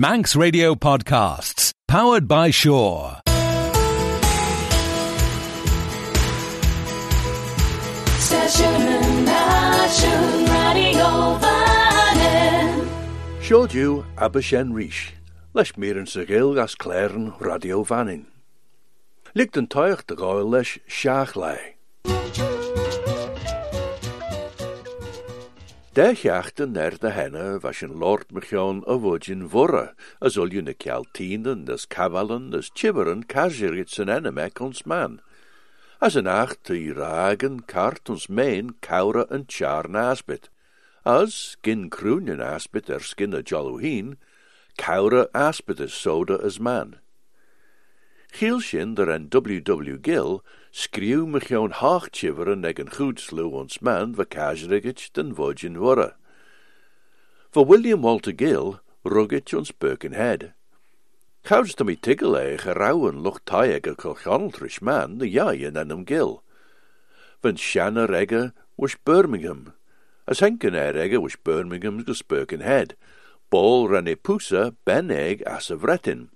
Manx Radio Podcasts, powered by Shore. Nation Radio Vannin. Rish, leis mir yn sygil gas claren radio fannin. Ligt yn toich dy goel leis siach. De jachten er de henne was een lord mechion a wodjin vorre, as uljun de kjaltinen, des kavalen, des chiveren, kajirit zijn enemek ons man. As een acht te ragen, kart ons meen, kaura en char nasbit. As, gin kroenen aspit er skin a jolluheen, kaura aspit is soda as man. Gielshin der en W.W. Gill skriw mich jo'n haagtjiveren neg een goed slew ons man va den vojin worre. For William Walter Gill ruggich ons Birkenhead. Gouds to mi tiggle e gerouwen lucht taig a man de jai en Gill. Van Shanna regge was Birmingham. As henken regge was Birmingham gus Birkenhead. Bol renne pusa ben eg as vretin.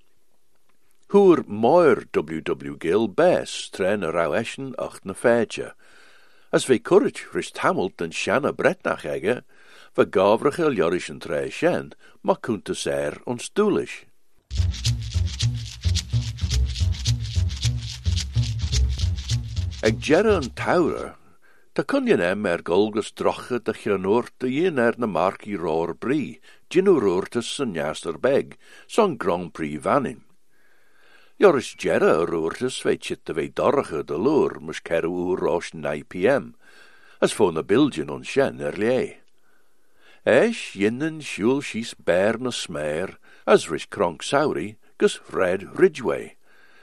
Hŵr moir W.W. Gill bes tren a rau eschen na. As courage rist tamelt en shanna bretnach egge, va gavrach el jorish en tre shen, ma kunta ser ons doelish. Eg taure, ta kun er golgus de chanoort de yin er na marki roor brie, ginu roortes jaster beg, son Grand Prix vannin. Joris gerre a roortes veit chit de vei kerre oer roos 9 pm, as na bilgin on shen er lee. Eis yinnen shul shis bear na as rish kronk sauri, gus Fred Ridgway.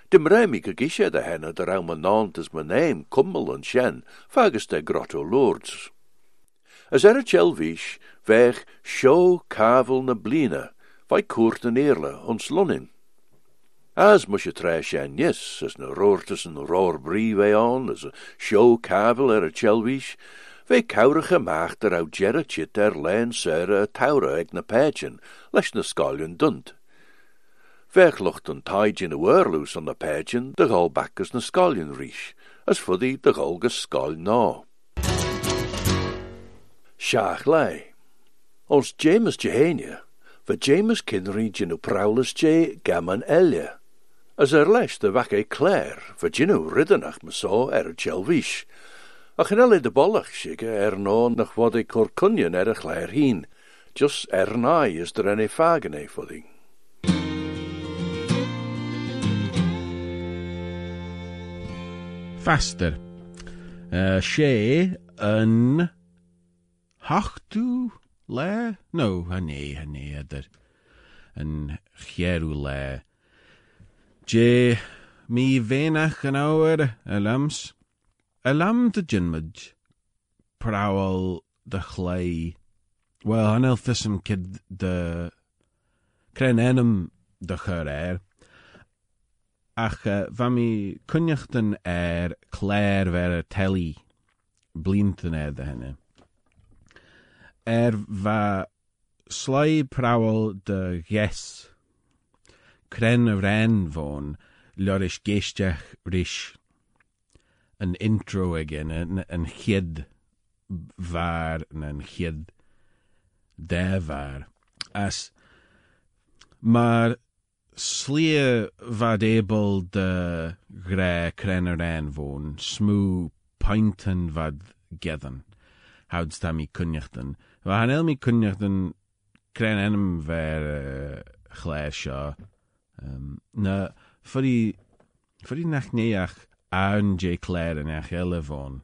Dim remi ge gishe de henne de rau manant as my name kummel en shen, fagus de grotto lords. As er a vech show kavel na blina, vai koert en eerle ons lonin. As mus je yes, as na roortes en roor brie vei on, as a show kavel er a chelvish, Ve kaurige maagd er gerre chit er len sere a taure eg na pechen, leis na skaljen dunt. Vechlocht een taid in a werloos on the pageant, de bakkes na skaljen rish, as fuddy de gol ges skal na. Sjaach lei. Ons James Jehenia, va James Kinry ginu prowlus je gammon elje. As er leis de wakke Claire, va ginu riddenach me so er a chelvish. Ach in alle de bollach sigge er no nach wat ik kor kunjen er a Claire hien. Just er nai is der ene fagene fuddy. Faster. Uh, sé yn hachtú le? No, hynny, hynny, ydyr. Yn chierw le. Je, mi fenach yn awr y lams. Y lam dy jynmyd, prawol dy chlei. Wel, anelthysym cyd dy crenenum dy chyr Ach, uh, fa mi cwniacht er cler fer y teli. Blint yn er dy hynny. Er fa slai prawol dy yes. Cren ren fôn, lorish geistiach rish. Yn intro again, yn, yn chyd var, yn chyd defar. As slia vad able de gre krener en von smu pinten vad gedden houds da mi kunjachten wa han el mi kunjachten kren enem ver na for die for die nach neach aan J. Clare en ach elle von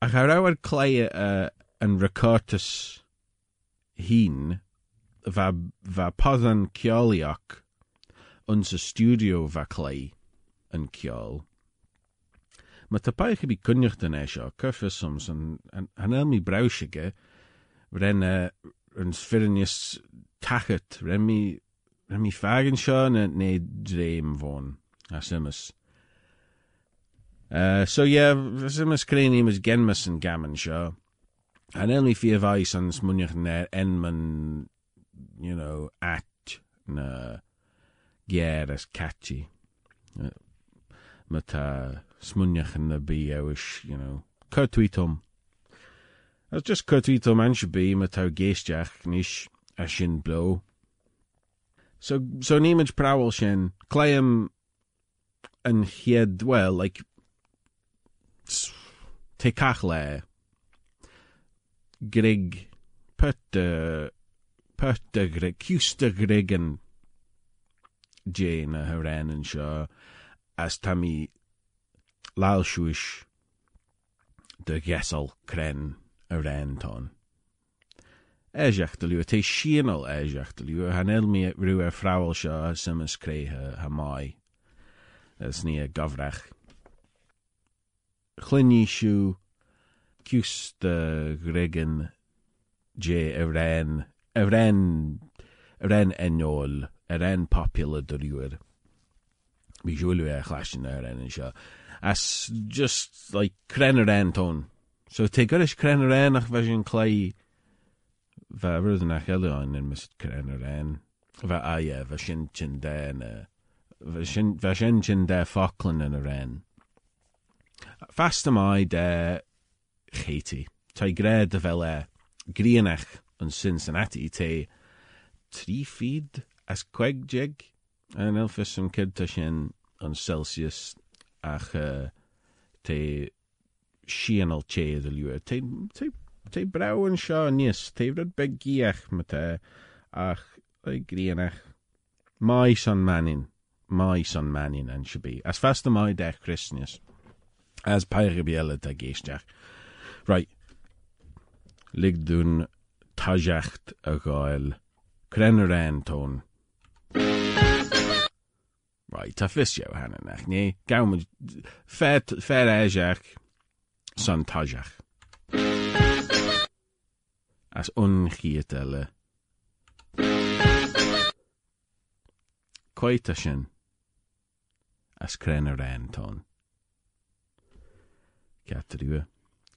ach ar awar kleie uh, an va podan ceoliach ons studio va clay yn ceol. Mae ta pa chi bi cynnych dyn eisio, cyffys soms yn hanel mi brawsige, ren yn sfyrinius tachet, ren mi, ren mi fagen sio ne, ne dreim fôn, a symus. Uh, so yeah, symus creu ni mas genmas yn gammon sio. Hanel mi fi yn smwniach ne enman, you know, at na géir as catchy. Uh, smuneach na bí áis, you know, curtweetom. As just curtweetom an se bí ma tá géisteach níos a sin blo. So, so níimiid prawal sin, claim an chiad, well, like, te grig, put de, put de grig, cústa grig an Jane a hyrén an seo, as de gesal cren a rentón. Éiseach de luú, té síanal éiseach de luú, han ilmi ar fráil seo simas créthe ha mai. Chluní siú cús de grigan dé a ren, a ren, a ren enol, a ren popula de luúr. Bhí siúlú a chhlasin ar ren seo. As just like cren a rentón. So te goris cren a ren ach clai bheit rud nach eileáin in mis cren a ren. Bheit aie bheit sin sin de na bheit sin bheit sin sin de Falkland in a ren. Fast am ai de chéti. Tá gréad de bheit le gríanach an Cincinnati te trí feed as queg jig an elfis an kid tá sin an Celsius ach uh, te síanal ché a luúa te te te brawen seo te rud begíach me te ach gríanach mai manin mai san manin an se bí as fast am mai de Christmas. As peire biele a géisteach right. Lig dún tajacht a gáil Krenner Right, tá fisio hanna nach ní ga fé éiseach san taiseach. As unchiad eile. Coita sin as crenner antón. Catriúa.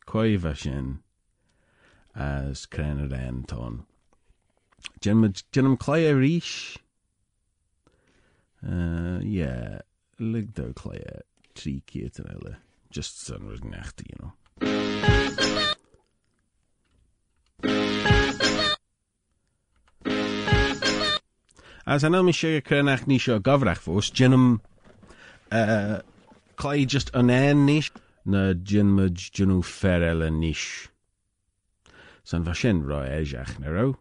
Coimhe sin as crenner antón. Jennam clé a ríis? Uh, yeah, lig do. Just ru nachta, you know. As an mi sé crennach ní seo gafrach fós, jinnam uh, clé just an an níis na jinmid jinú ferel a níis. San fa sin roi éiseach na ro.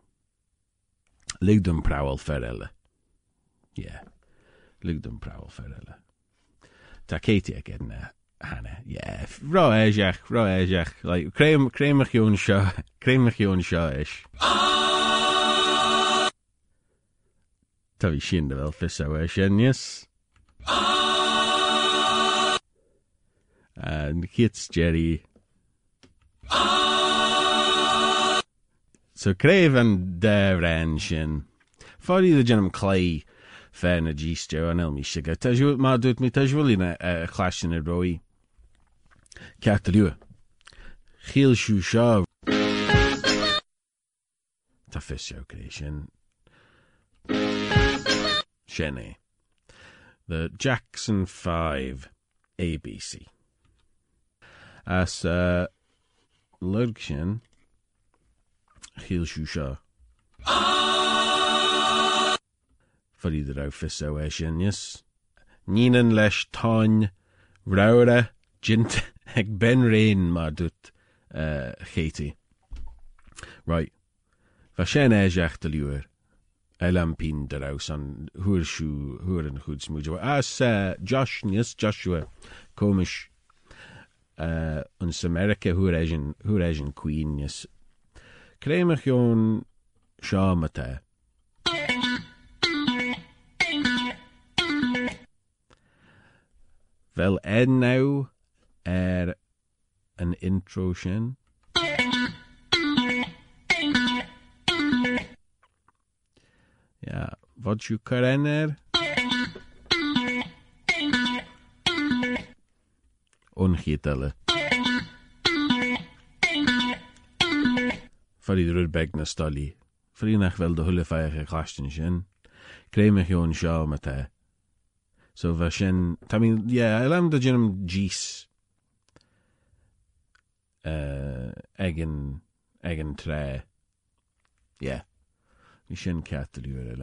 Ligdum prawal ferele. Yeah. Ligdum prawal ferele. Tá Katie ag na hanna. Yeah. Rá éiseach, rá éiseach. Like, seo, créimach jún seo is. Tá bhí sin de bhfuil fis a sin, yes? And kids Jerry. So craibh an de ran sin. Fáí a gennom clé fé na ddíiste an elmí siga. Tá má dút mí taisúlí na chlásin a roií. Ceachta lua. Chiil siú seo. Tá. Sinné. The Jackson 5 ABC. As uh, ra fis ó é sin, yes? Nían leis táin rare jint ag ben réin mar dút uh. Right. Fa sé éiseach de luúir. Elam pin de ra san huirsú huir an chud smúide. As Josh, yes, Joshua, komisch uh, huair éisin Queen is Kréimech jón seámata. Vel en nou er an intro sin. Wat ju karenner? Onchietelle. Farí ruúr beg na stolí, Farí nach bhfuil do thula féige chláistin sin. Créimech ón seo me te. So bheit sin Tá mí yeah, eilem do ginnim jees uh, egin egin tre. Yeah. Ní sin cetalú ar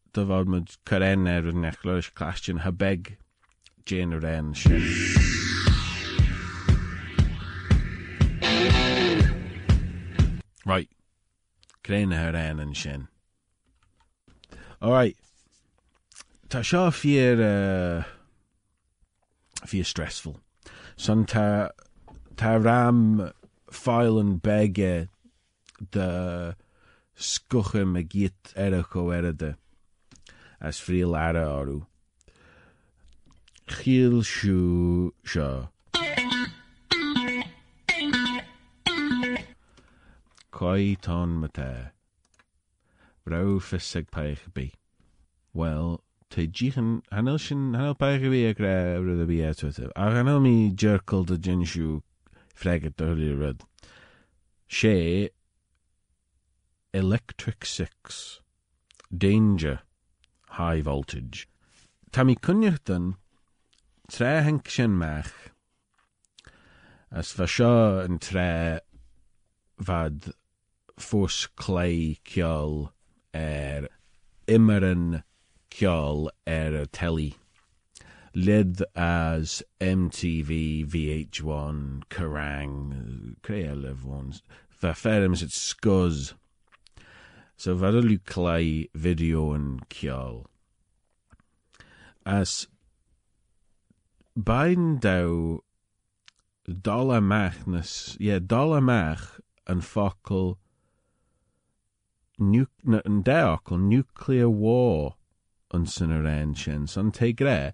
cyren er yn echlor eich clastion hybeg Jane yr en sin. Right. Crane her en yn sin. Alright. Tá seo uh, fi stressful. Son tá tá ram fáil an bege de scucha me eride as friel ara orú. Chiel siú seo. Coi ton me te. Rau fysig paich bi. Well, te jichen hanel sin hanel paich bi ag eto te. A ryd. She Electric Six Danger High Voltage. Tá mi cynnychtan tre henk sin meach as fa seo an tre fad fós clay ceol er immeran ceol er a telly. Lid as MTV, VH1, Kerrang, Creative ones. Fa ferms it scuzz. So yw clay video yn ceol. As bain daw dol amach nes, ie, dol amach yn ffocal nu, deocal nuclear war en sin. Son te gre,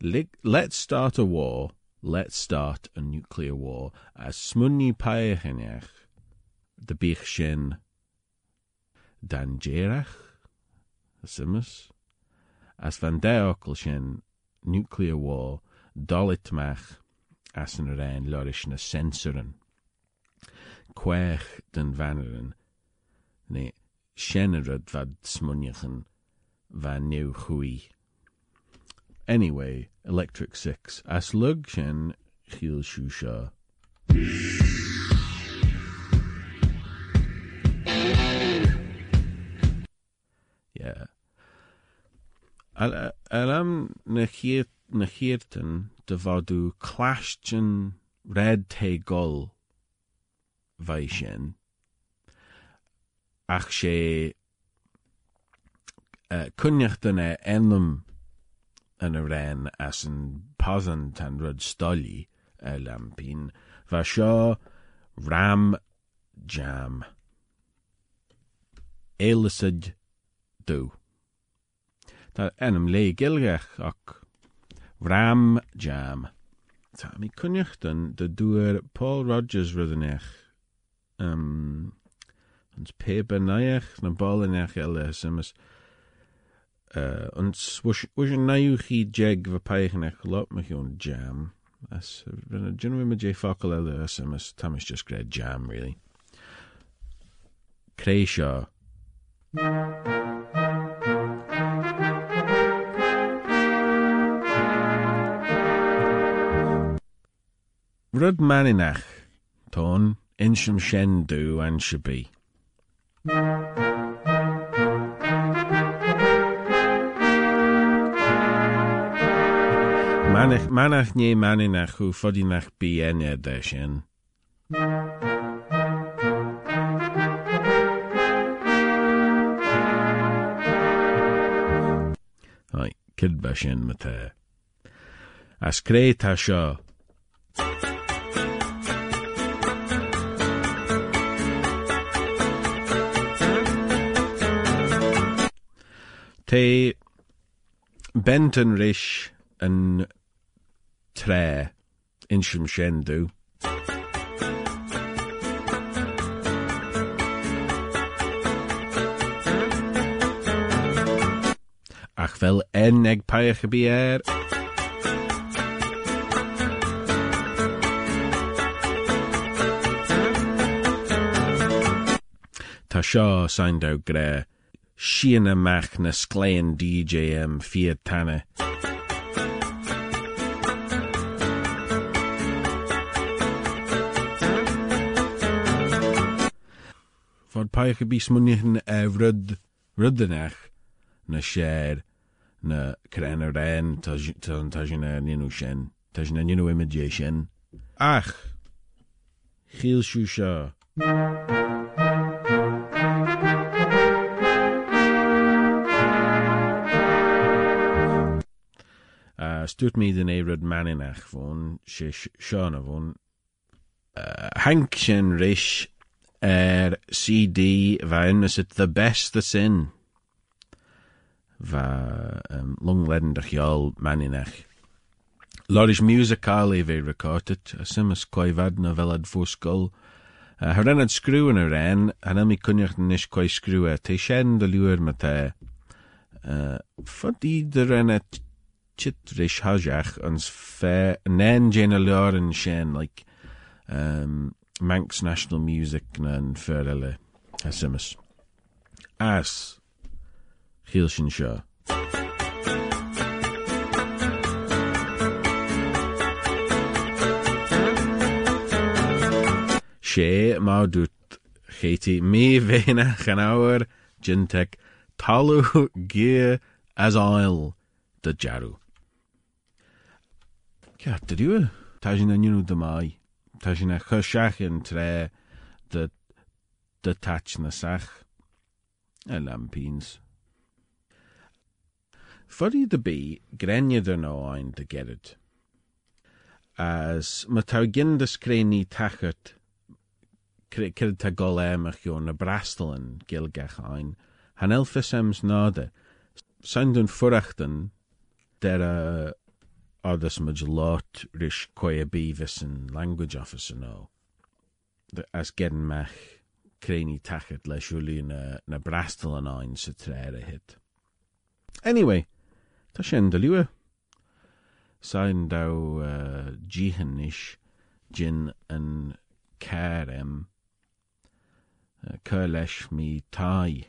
let's start a war, let's start a nuclear war, a smwni paechynech, dy bych dan gerach, symus, as van sin nuclear war, dolitmach as yn sensoren. Quech den vaneren, ne shennerad vad smunjachen van new hui. Anyway, Electric Six, as lug. Yeah. Ar, am na hir, na dyfodw clastion red teigol fai sien, ach sé uh, cynniacht yna enlym yn y ren as yn pasan tan ryd stoli y lampin, fa sio ram jam. eilysyd dw. Ta enam le gilgach ac ram jam. Ta mi cynneachtan de dŵr Paul Rogers rydynech um, ons pe benaiach na ballinech elle symas uh, ons was was na yw chi jeg fy paichnech lot mych yw'n jam. As rydyn gynnu me jay focal elle symas tam is just gred jam really. Creu sio Ryd maninach, tôn, insham shen du an shabi. Manach, maninach hu fodinach bi enya de shen. Hai, kid ta sio. te bent yn rhys yn tre, inshym sien dw. Ach fel en eg paech y bier. Ta sio sain dew gre. Sian amach na sglein DJM fiad tanne. Fod paich y bus mwyn e ryd, rydynach na sier na cren yr en ta sy'n e nynw sien. Ta sy'n e nynw imidie sien. Ach, siw sio. Mi dyn ei ryd maninach fwn, si o fwn. Uh, Hank sy'n rish er CD ynnes het The Best that's in. Va um, longledden de chiol maninach. Lorish musical i recorded, a simus coivad na velad fwsgol. Uh, Har enad screw yn yr en, han am i cwniach coi screw e, te sien dy liwyr ma te. Uh, Fod i chitrish hajach ons fe, nen yn sien, like, um, Manx National Music na'n fyrele, a simus. As, chil sin sio. sé má dút chéti mé bhéine chan áhar gintech talú gé as de jarú. Ceart dúa tá sin na nniuú de mai, Tá sin na chuseach in tré de de tach na sach a lampíns. Fuddy de bí grenne er nóáin de gerid. As ma tá gin de scréní tachart cyd ta golemach yw na brastelen gilgach ein, han elfisems nade, sain dun furachtan der a others much lot rish koya beavis and language officer no. As gen mech creni tachet le siwli na, na sa trere hit. Anyway, ta sien de liwe. Sain daw uh, jihan ish jin an tai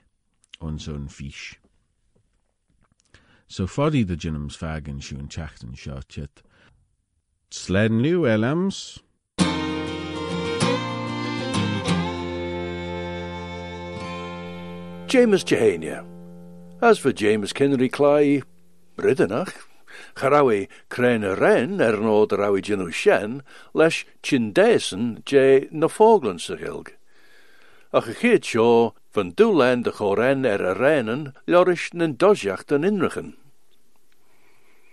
on zo'n fish. So foddy the jinnums fagen shoon chachten shot yet. Sled new elams. James Jehania. As for James Kenry Clay, Bridenach, Charawi Crane Ren er nod rawi jinu shen, lesh je na sigilg. Ach a seo van dúlein de choren er a réinen lorish nen dosjacht an inrichen.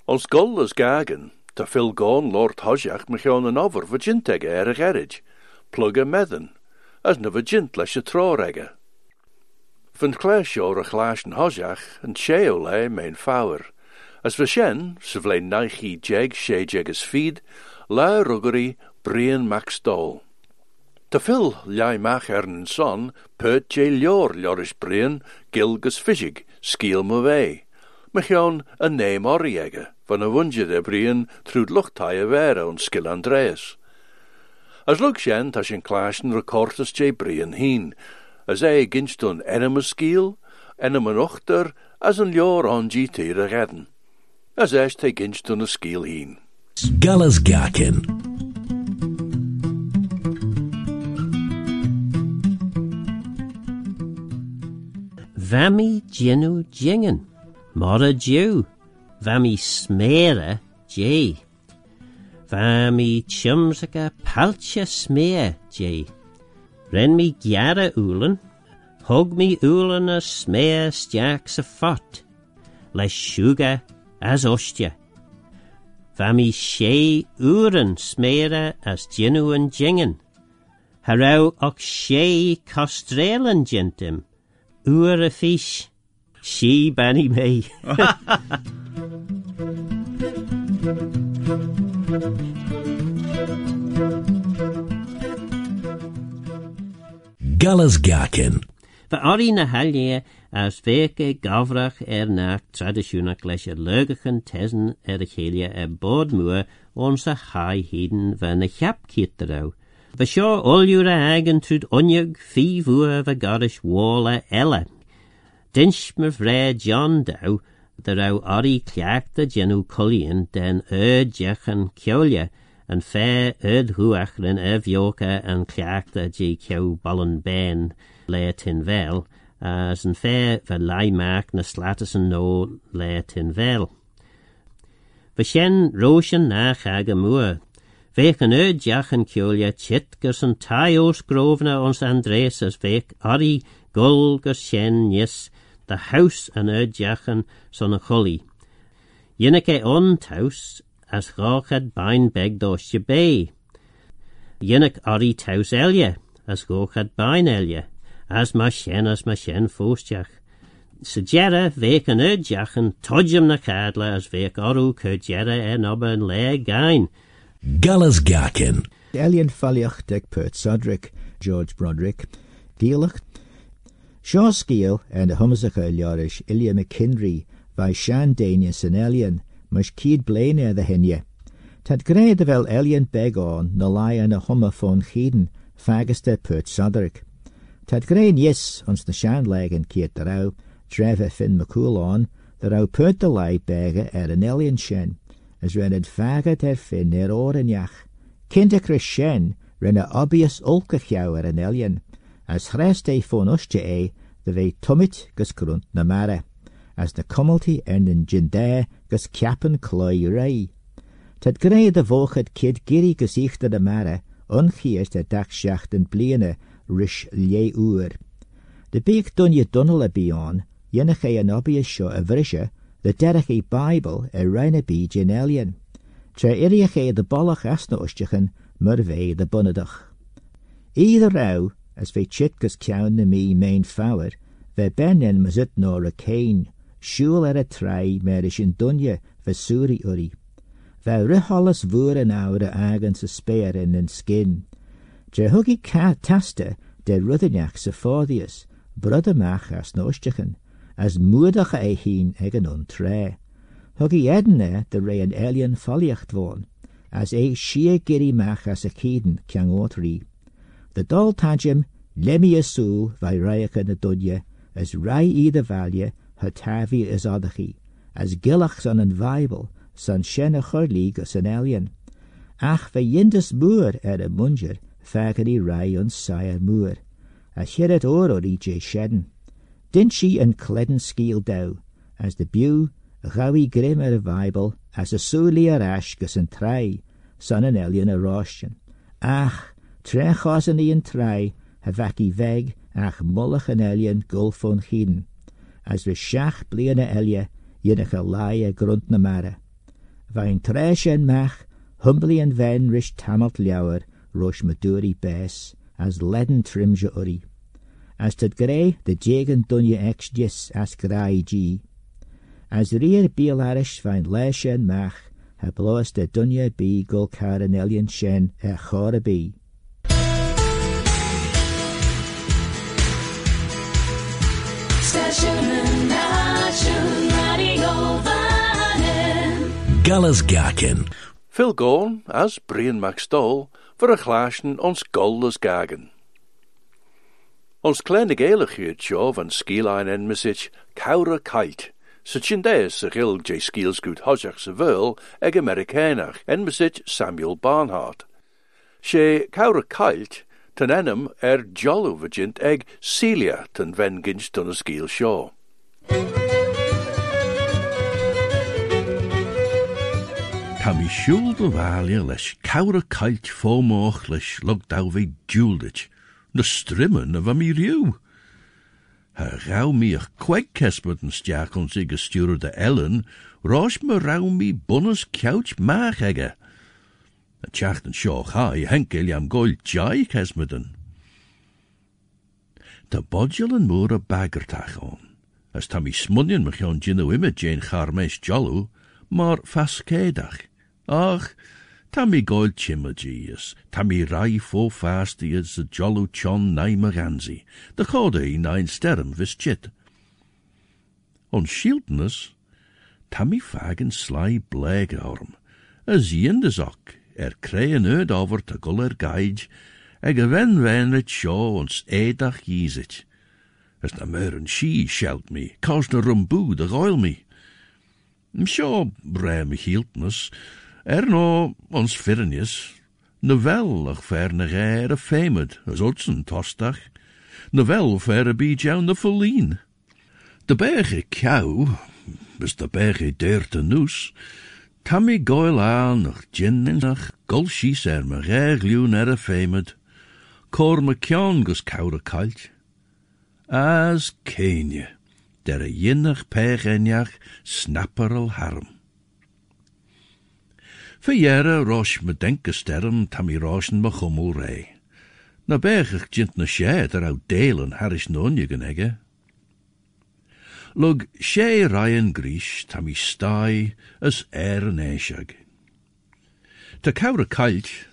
Ons gol is gagen, fil lord hosjacht me an an over vagintege er medden, as na vagint leis a trórege. Van klesjo a glaasjen hosjach en cheo le mijn we shen, se vlein naichi jeg sé jegus feed, la ruggery brian max dol. Te fil mach er een son, pert je lior ljoris brian, gilgus fishig, skiel me wei. Mechion een neem oriege, van een wundje de brian, trud luchtaie were on skil Andreas. As luk sjen tas in klaasjen recortes je brian heen, as ei ginstun enema skiel, ochter, as een on GT redden. As eist he ginstun a skiel heen. Gallas Gakin. Vami genu jingen. Mora jew. Vami smere jay. Vami chumsaka palcha smear jay. Ren mi gyara ulen. Hog mi ulen a smear stjaks a fot. Les sugar as ostja. Vami she uren smere as genu en jingen. Harau och she costrelen gentim. Oere fish, she banny me. Gallas Garkin. Fa ori na as feke gavrach er na tradisiona klesje leugigen tesen er chelia er ons onze high heden van een chapkietrou. Fa sio oljura agen trud onjug fi vua va garish wala ella. Dinch me vre John dau, the rau ori cliac da genu collion den ur jechan kiolia, and fair erd huach rin and gi kio ballon ben le vel, as an fair va lai mark na no le tin vel. Va shen roshan nach aga mua. Vek an ur jachan kiolia chit gus an taios grovna ons Andres as vek ori gul shen yes the house an ur jachan son. Yinneke on taus as gachad bain beg dos je bay. Yinnek ori taus elje as gachad bain elje as ma shen as ma shen fostjach. Sejera vek an ur jachan todjem na cadla as vek oru kurjera en le gain. Gallas Gakin. Elian Falliach deg Pert Sodrick, George Broderick, Gielach. Shaw Skiel en de Humsacha Ljarish Ilya McKinry, vai Shan Danius en Elian, mush kied blane de hinje. Tad de vel Elian beg on, na lai en a homophone chieden, fageste Pert Sodrick. Tad grein yes, ons de Shan legen kiet de rau, treve fin McCool on, de rau Pert de lai bege er en Elian shen, as ren het faget er fin er orenjach. Kinte Chris shen, ren a obvious ulkachjau er en Elian, as chrest ei e, tummit gus grunt na mare, as de cummelty en den jindé gus cappen cloi rei. Tad grei de kid giri mare, unchiest de dagsjachten bliene rish lie uur. De beek dunje dunnel a bion, jennach ei an obvious sjo a de derech Bible e reine bi gin Elian. Tre iriach de ustichen, mur vei de bunnedach. Either rau, as ve chit gus ciawn na mi main fawr, ve bennen mas ut nor a cain, siúl ar a is in dunje ve suri uri. Ve rihollas vúr an ára agan sa spéir in skin. Huggi ca tasta de rudinach sa fódius, brudamach as as mudacha é hín ag an un tre. Edne de ré an foliocht von, as é si giri mach as a kiden ceang ótrí. De dol tajim lemi a súl vai na as rai i de valje ha tavi is adachi, as gillach san an Bible, san shen a chorlig as an alien. Ach ve yindus moer er a munger, fagen i rai on saia moer, a hiret oro i je sheden. Din she an cledden skiel dau, as de bew, gawi grim a Bible, as a suli ar ash trai, san an alien a rostion. Ach, tre chosan i an trai, veg, ach mullach an alien gulfon chiden, as we seach bliana elia, ynnach a lai grunt na tresh en mach, humbly en ven rish tamalt liauer, rosh maduri bes, as leaden trimja uri. As tad grey, de jagan dunja ex jis as grai gi. As rear bielarish vain lesh en mach, ha bloas de dunja bi gulkar an alien shen e chora bi. Gallas Gakin. Phil Gorn, as Brian McStall, voor een glaasje ons goldes gagen. Ons kleine geelig jo van skielijn en mesich kaura. Se chindees se gil j skielsgoed hojach se veul eg Amerikanach en mesich Samuel Barnhart. She kaura kite ten enem er jollu vagint eg Celia ten vengins ten a skiel shaw. Tá mi siúl do bhhaile leis cabra cailt fómách leis na strimme na bha mí riú. Ha rá míoch quaig cesbert an stiachon sig go stúr de Ellen, rás me rá mí bunnas ceut máach aige. A teach an seo chai henkel am ggóil jai cesmeden. Tá bodjal an mór a on, as tá mi smunion cheon jinno imime Jane charmes jollu, maar fascédach. Ach, Ta mi goil chimmergius, ta mi rai fo fasti as a jollu chon nai maganzi, de chode nain sterm vis chit. On shieldness, ta mi fagen sly blege orm, as yindesok, er kreien uit over te guller gaij, eg wen wen het show ons edach jizit. As na mer en she shelt me, cause na rumboe de goil me. Sjo, bre me hieltnes, er no ons firnius, na wel ach ver na gair a femed, as otsen tostach, na wel ver a bij jou na verlien. De berge kou, is de berge deerte noes, Tammy goil aan nog gin en nach, golshies er me er a femed, cor me gus koude kalt. As Kenya, der a jinnach pech enjach, snapperel harm. Verjere rosh me denke sterm, tammy roshen me chummel rei. Na bergig jint na er au delen harish nonje genegge. Lug sé Ryan Grish tam i stai as er an éisiag. Tá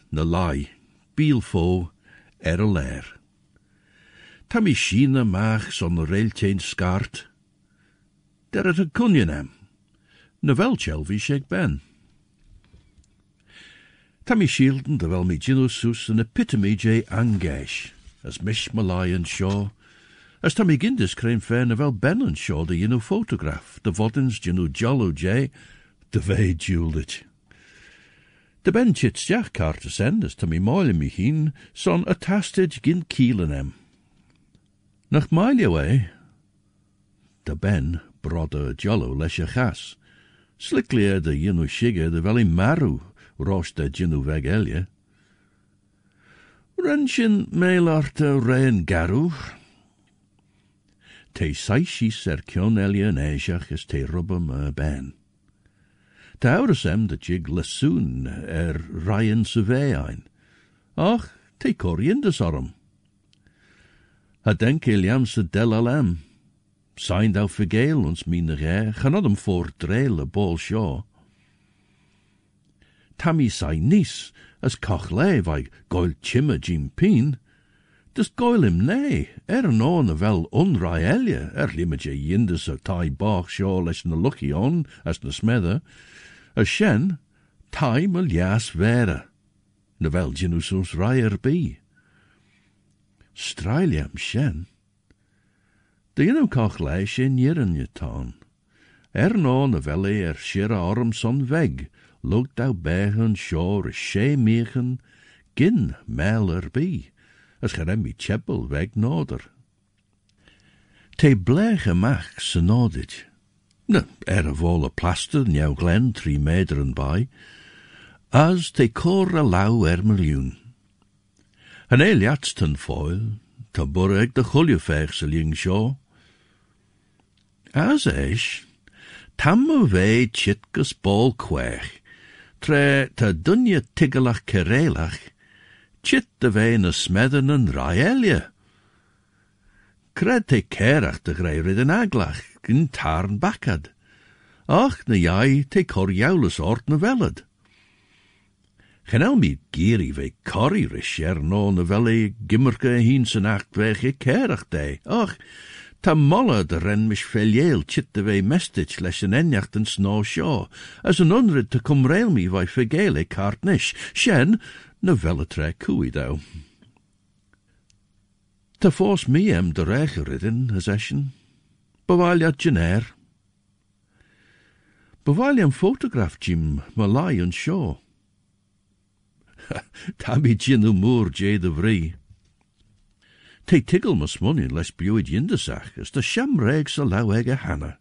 na lai, bíl fó er a léir. Tam i son na skart. Der at a kunjenem, na sé ben. Tam i shielden de vel mi ginus an epitome J angeish, as mish malai and shaw, as Tommy Gindis krein fair na vel ben an shaw de yinu photograph, de vodens yinu jollo J, de vei juldit. De ben chits jack carter send as Tommy moile mi hin, son a tastage gin keelen em. Nach mile away, de ben brodder jollo lesje gas. Slicklier de shigger de maru, rosh de jinu veg elje. Renshin meilarte rein garú. Te saishis er kion en eisiach is te rubbe me ben. Te ouders em dat jig er Ryan se ein. Ach, te corianders orm. Ha denk il se del alem. Sein dau vergeel ons mine ge, gaan odem voor drele bol shaw. Tammy sai nis, as koch le vai goil chimmer jim pin. Dus goil him ne, er on a vel elje, er limage yindus a tai bach shaw na lucky on, as na smedder, a shen, tai mal jas vera, na vel jinus ons raier bi. Strailiam shen. De yno koch le shen yiren je. Er no na vel er shira orm son weg, lugt au begen shore a she mechen, gin mel er bi, as gerem mi chepel weg noder. Te blege mach se nodit. Na, er volle plaster, njau glen, drie mederen by, as te cor a lau er miljoen. An eiliats ten foil, ta burg de chuljefeich se ling shaw. As eish, tam a vei chitgus bol tre ta dunje tigelach kerelach, chit de vei na smedden en raelje. Cred te kerach de grei rid en aglach, tarn bakad. Ach, na jai te corjaulus ort na velad. Genel mi giri ve corri risher no na velle gimmerke hin sen acht wege kerach de. Ach, ta molle de ren mis felieel chit de ve mestich les en enjacht en sno shaw, as an unrid te cum rail mi vai fegele cart nish, shen tre cui dau. Ta fos mi em de rege ridden, as eschen, bewalia gener. Bewalia photograph jim malai en shaw. Tabby gin moor jay de. Te tiggle mas money les buid yindesach, as de sham regs a lau ege hanna.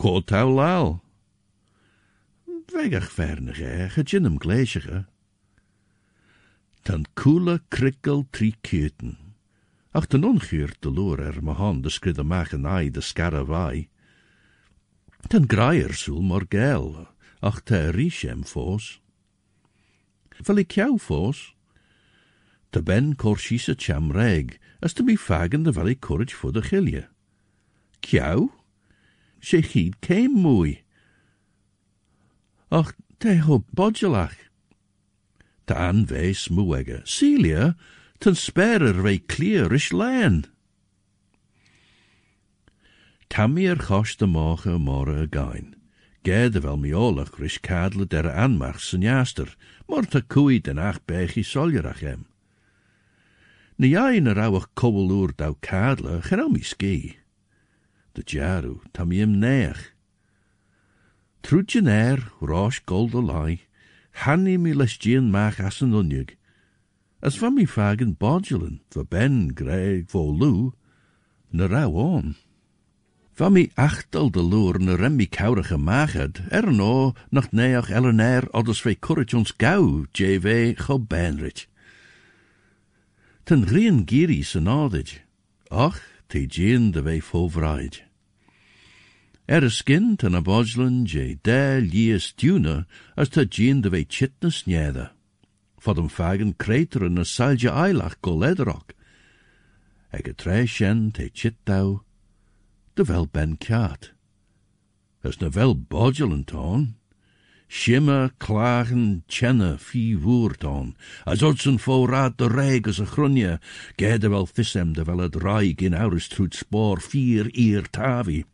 Ko tau lal. Vegach vernige ege ginnem gleisige. Tan koele krikkel tri keten. Ach ten ongeurt de loer er ma han de skridde maken ai de skarre vai. Ten graier sul mor gel, ach te rishem fos. Fel ik jou fos? Te ben corsies a cham reg, as te be fagen de valley courage voor de gilje. Kjau? Se chied keim moei. Ach, te ho bodgelach. Ta anwees moege, Celia, ten sperer vei clear is lijn. Tammy er chos de morgen morgen again. Gerde wel miolach rish kadle der anmach zijn jaster, maar te den ach bechi soljerach. Na jain er rauwach kobbeloer dau kadle, genau mi ski. De jaru, tam iem neach. Hanni mi les gien mach as an unjug. As van ben, greg, vo lu, na on. Van mi achtel de loer na rem mi kaurige maged, er no nog neach elenair odders ve courage ons gauw, JV go benrich. Ten grien giri adij, ach, te jien de ve fovraid. Er is skin ten a bodjlen je de lies tuna, as te jien de ve chitnes njede. Voor dem fagen kreteren a salje eilach go lederok. Eg a tre shen te chitdau, de wel ben kaat. As na wel bodjelen toon. Shimmer, klagen, chenne, fi woert on. As odsen voorraad de reig as a grunje, gede wel de wel het raig in troet spoor vier eer tavi.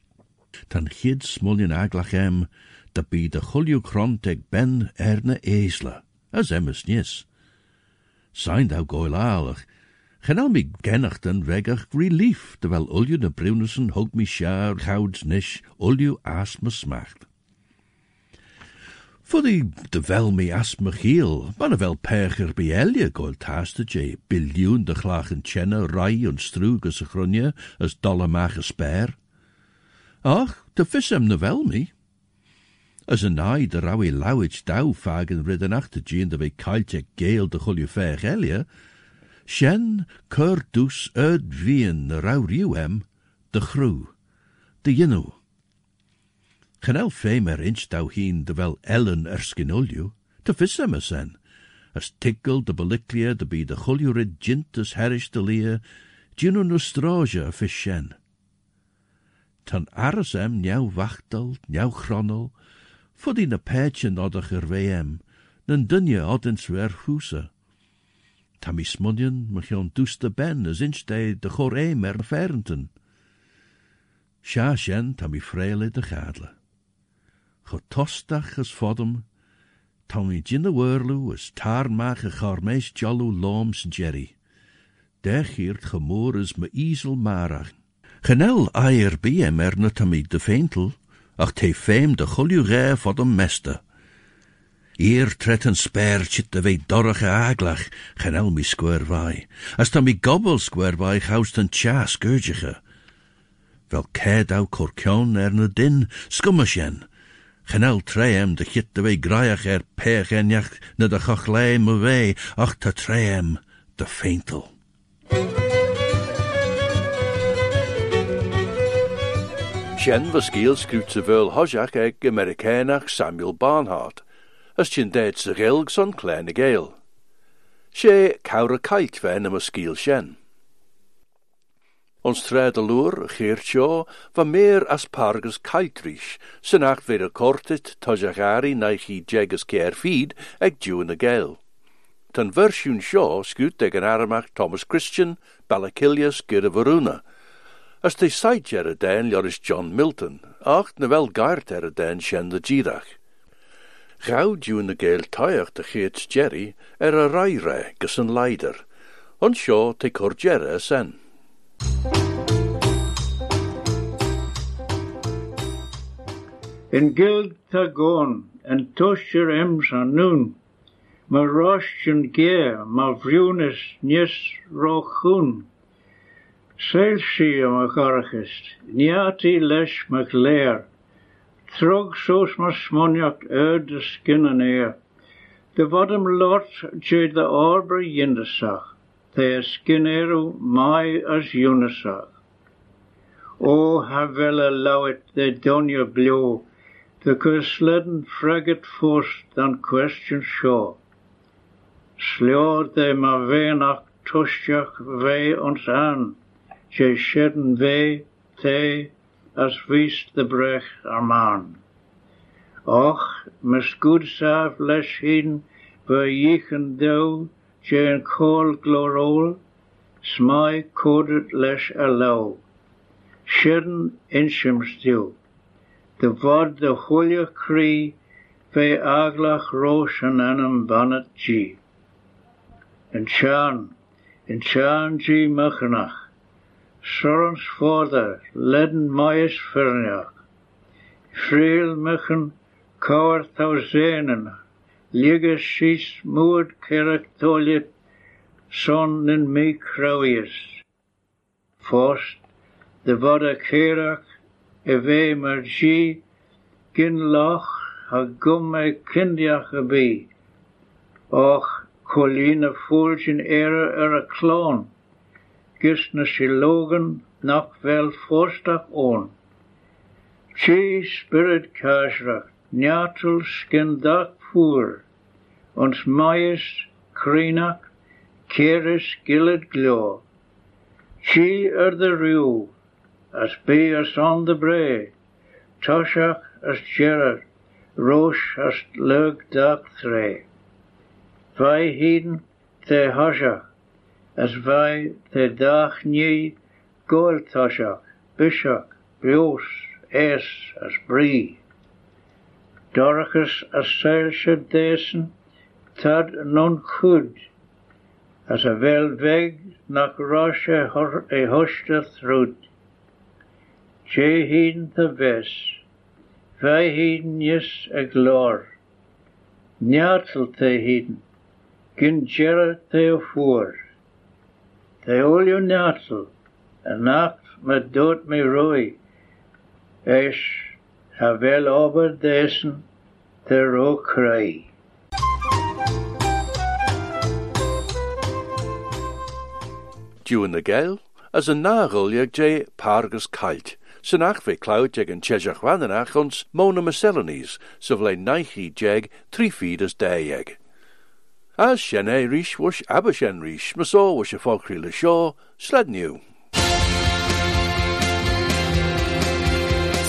Tan chid smuljen aglachem, dat bi de chulju kront eg ben erne eesle, as emmes nis. Sein thou goilalig, Gen al mi gennachten regach relief, terwijl ulju de brunussen hoog mi sjaar gouds nish, ulju aas me smacht. Voor die de wel mi as me giel, maar wel perger bij elje je, biljoen de glachen chenne, rai en stroeg as a grunje, as dolle mage sper. Ach, de visem ne wel mi. As een de rawi lauwich dau fagen gien de we kailtje geel de chulju fer elje, Shen cur dus uit wien hem, de groe, de femer inch dau hien de wel ellen ulju, te as en, as tiggle de beliklia de bi de chuljurid jint as herish de lia, ginu nostroja a. Tan njau chronel, voor die na peitje nodig er weem, nen dunje oddens weer husa. Me gion duste ben as inch de chor. Sja sjen ta mi freile de gadle. Go tostach as fodem, ta mi gin de wurlu as tar mach a charmeis jollu loms jerry. Der giert gemoor as me easel marach. Genel eier biem er de feintel, ach te feim de re fodem meste. Eer tret sperchit de wei dorrige aglach, genel mi square vai, as dan mi gobbel square vai gaust een tja. Wel ked au er na din, skummasjen. Genel treem de chit de wei graiach er pech enjach na de chochlei me wei, ach ta treem de feintel. Shen was giel skruut ze veul hojach eg Samuel Barnhart, as tjin deed ze gilg son kleine geel. She kaure kait ven shen. Ons trede loer, geert jo, van meer as pargus kaitrish, sen acht weer kortit, tojagari naichi jegus keer feed, eg juin a geel. Ten versioen sjo skut eg an aramach Thomas Christian, Balakilius, Gide Varuna. As de sait er den joris John Milton, acht na wel gaart er den shen de girach. Gauw duwen de geel tuig de geets Jerry er a raire gus een leider, on sjo te cor jerre sen. En gild ta gon, en tosher ems an noon, ma rostjen geer, ma vriunis nies rochun. Seilsie am a gargist, niati lesh mach leer, Trog soos maar smonjacht uit de skinnen eer. De wadem lot je de arbre jindesag, de skinneru mai as junesag. O ha welle lauwet de donje blue, de kusleden fragget forst dan question shaw. Sleur de ma wenach tusjach wei ons aan, je sheden wei, te, as vies de brech ar man. Och, mes goed saf leis hin, Verjichen dou, Jane Cole glorol, Smai codet lesh allow. Shirden inshims The vod the holy Cree, bheith eaglach rós an anam bannatí. An chan, in seántí mechanach, Sorans fóda leden maiis ferneach, Sríal mechan cáir tá séan, Ligus síos múd ceachtóliaad son in mí croíos. Fóst the vod a chéireach ve mar G, gin lach, ha gum e kindiach a bi. Och, Colina fulgin era er a clon, gis na silogan nach vel forstach on. Chi spirit kasrach, nyatul skin dak fuer, ons maes krinach, keres gillet glo. Chi er de riu, as be as on the bre, toshach as gerard, rosh as lug dak thre. Vai heden te hashach, as vai te dag nie goeltashach, bishach, brios, es as brie. Dorcas as seilse desen, tad non chud, as a vel weg nach rosh e hor- e hoste thrud. Je heden te ves, vai heden yes e glor, njatel te heden, gin jere te voor. Te olio njatel, en nacht met dood me roi, es ha vel ober desen te ro krei. Dúan na gael, as a nágol ag dé pargus cailt, san ach fe cloud ag an chesach wanach ons mona Macedonies, so vle naichi jeg tri feed as day ag. As shen e rish wush abba shen rish, maso wush a folkri le shaw, sled new.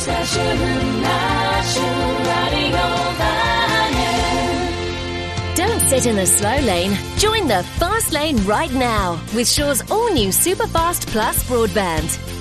Session National Radio Vanyan. Don't sit in the slow lane. Join the fast lane right now with Shaw's all new Superfast Plus broadband.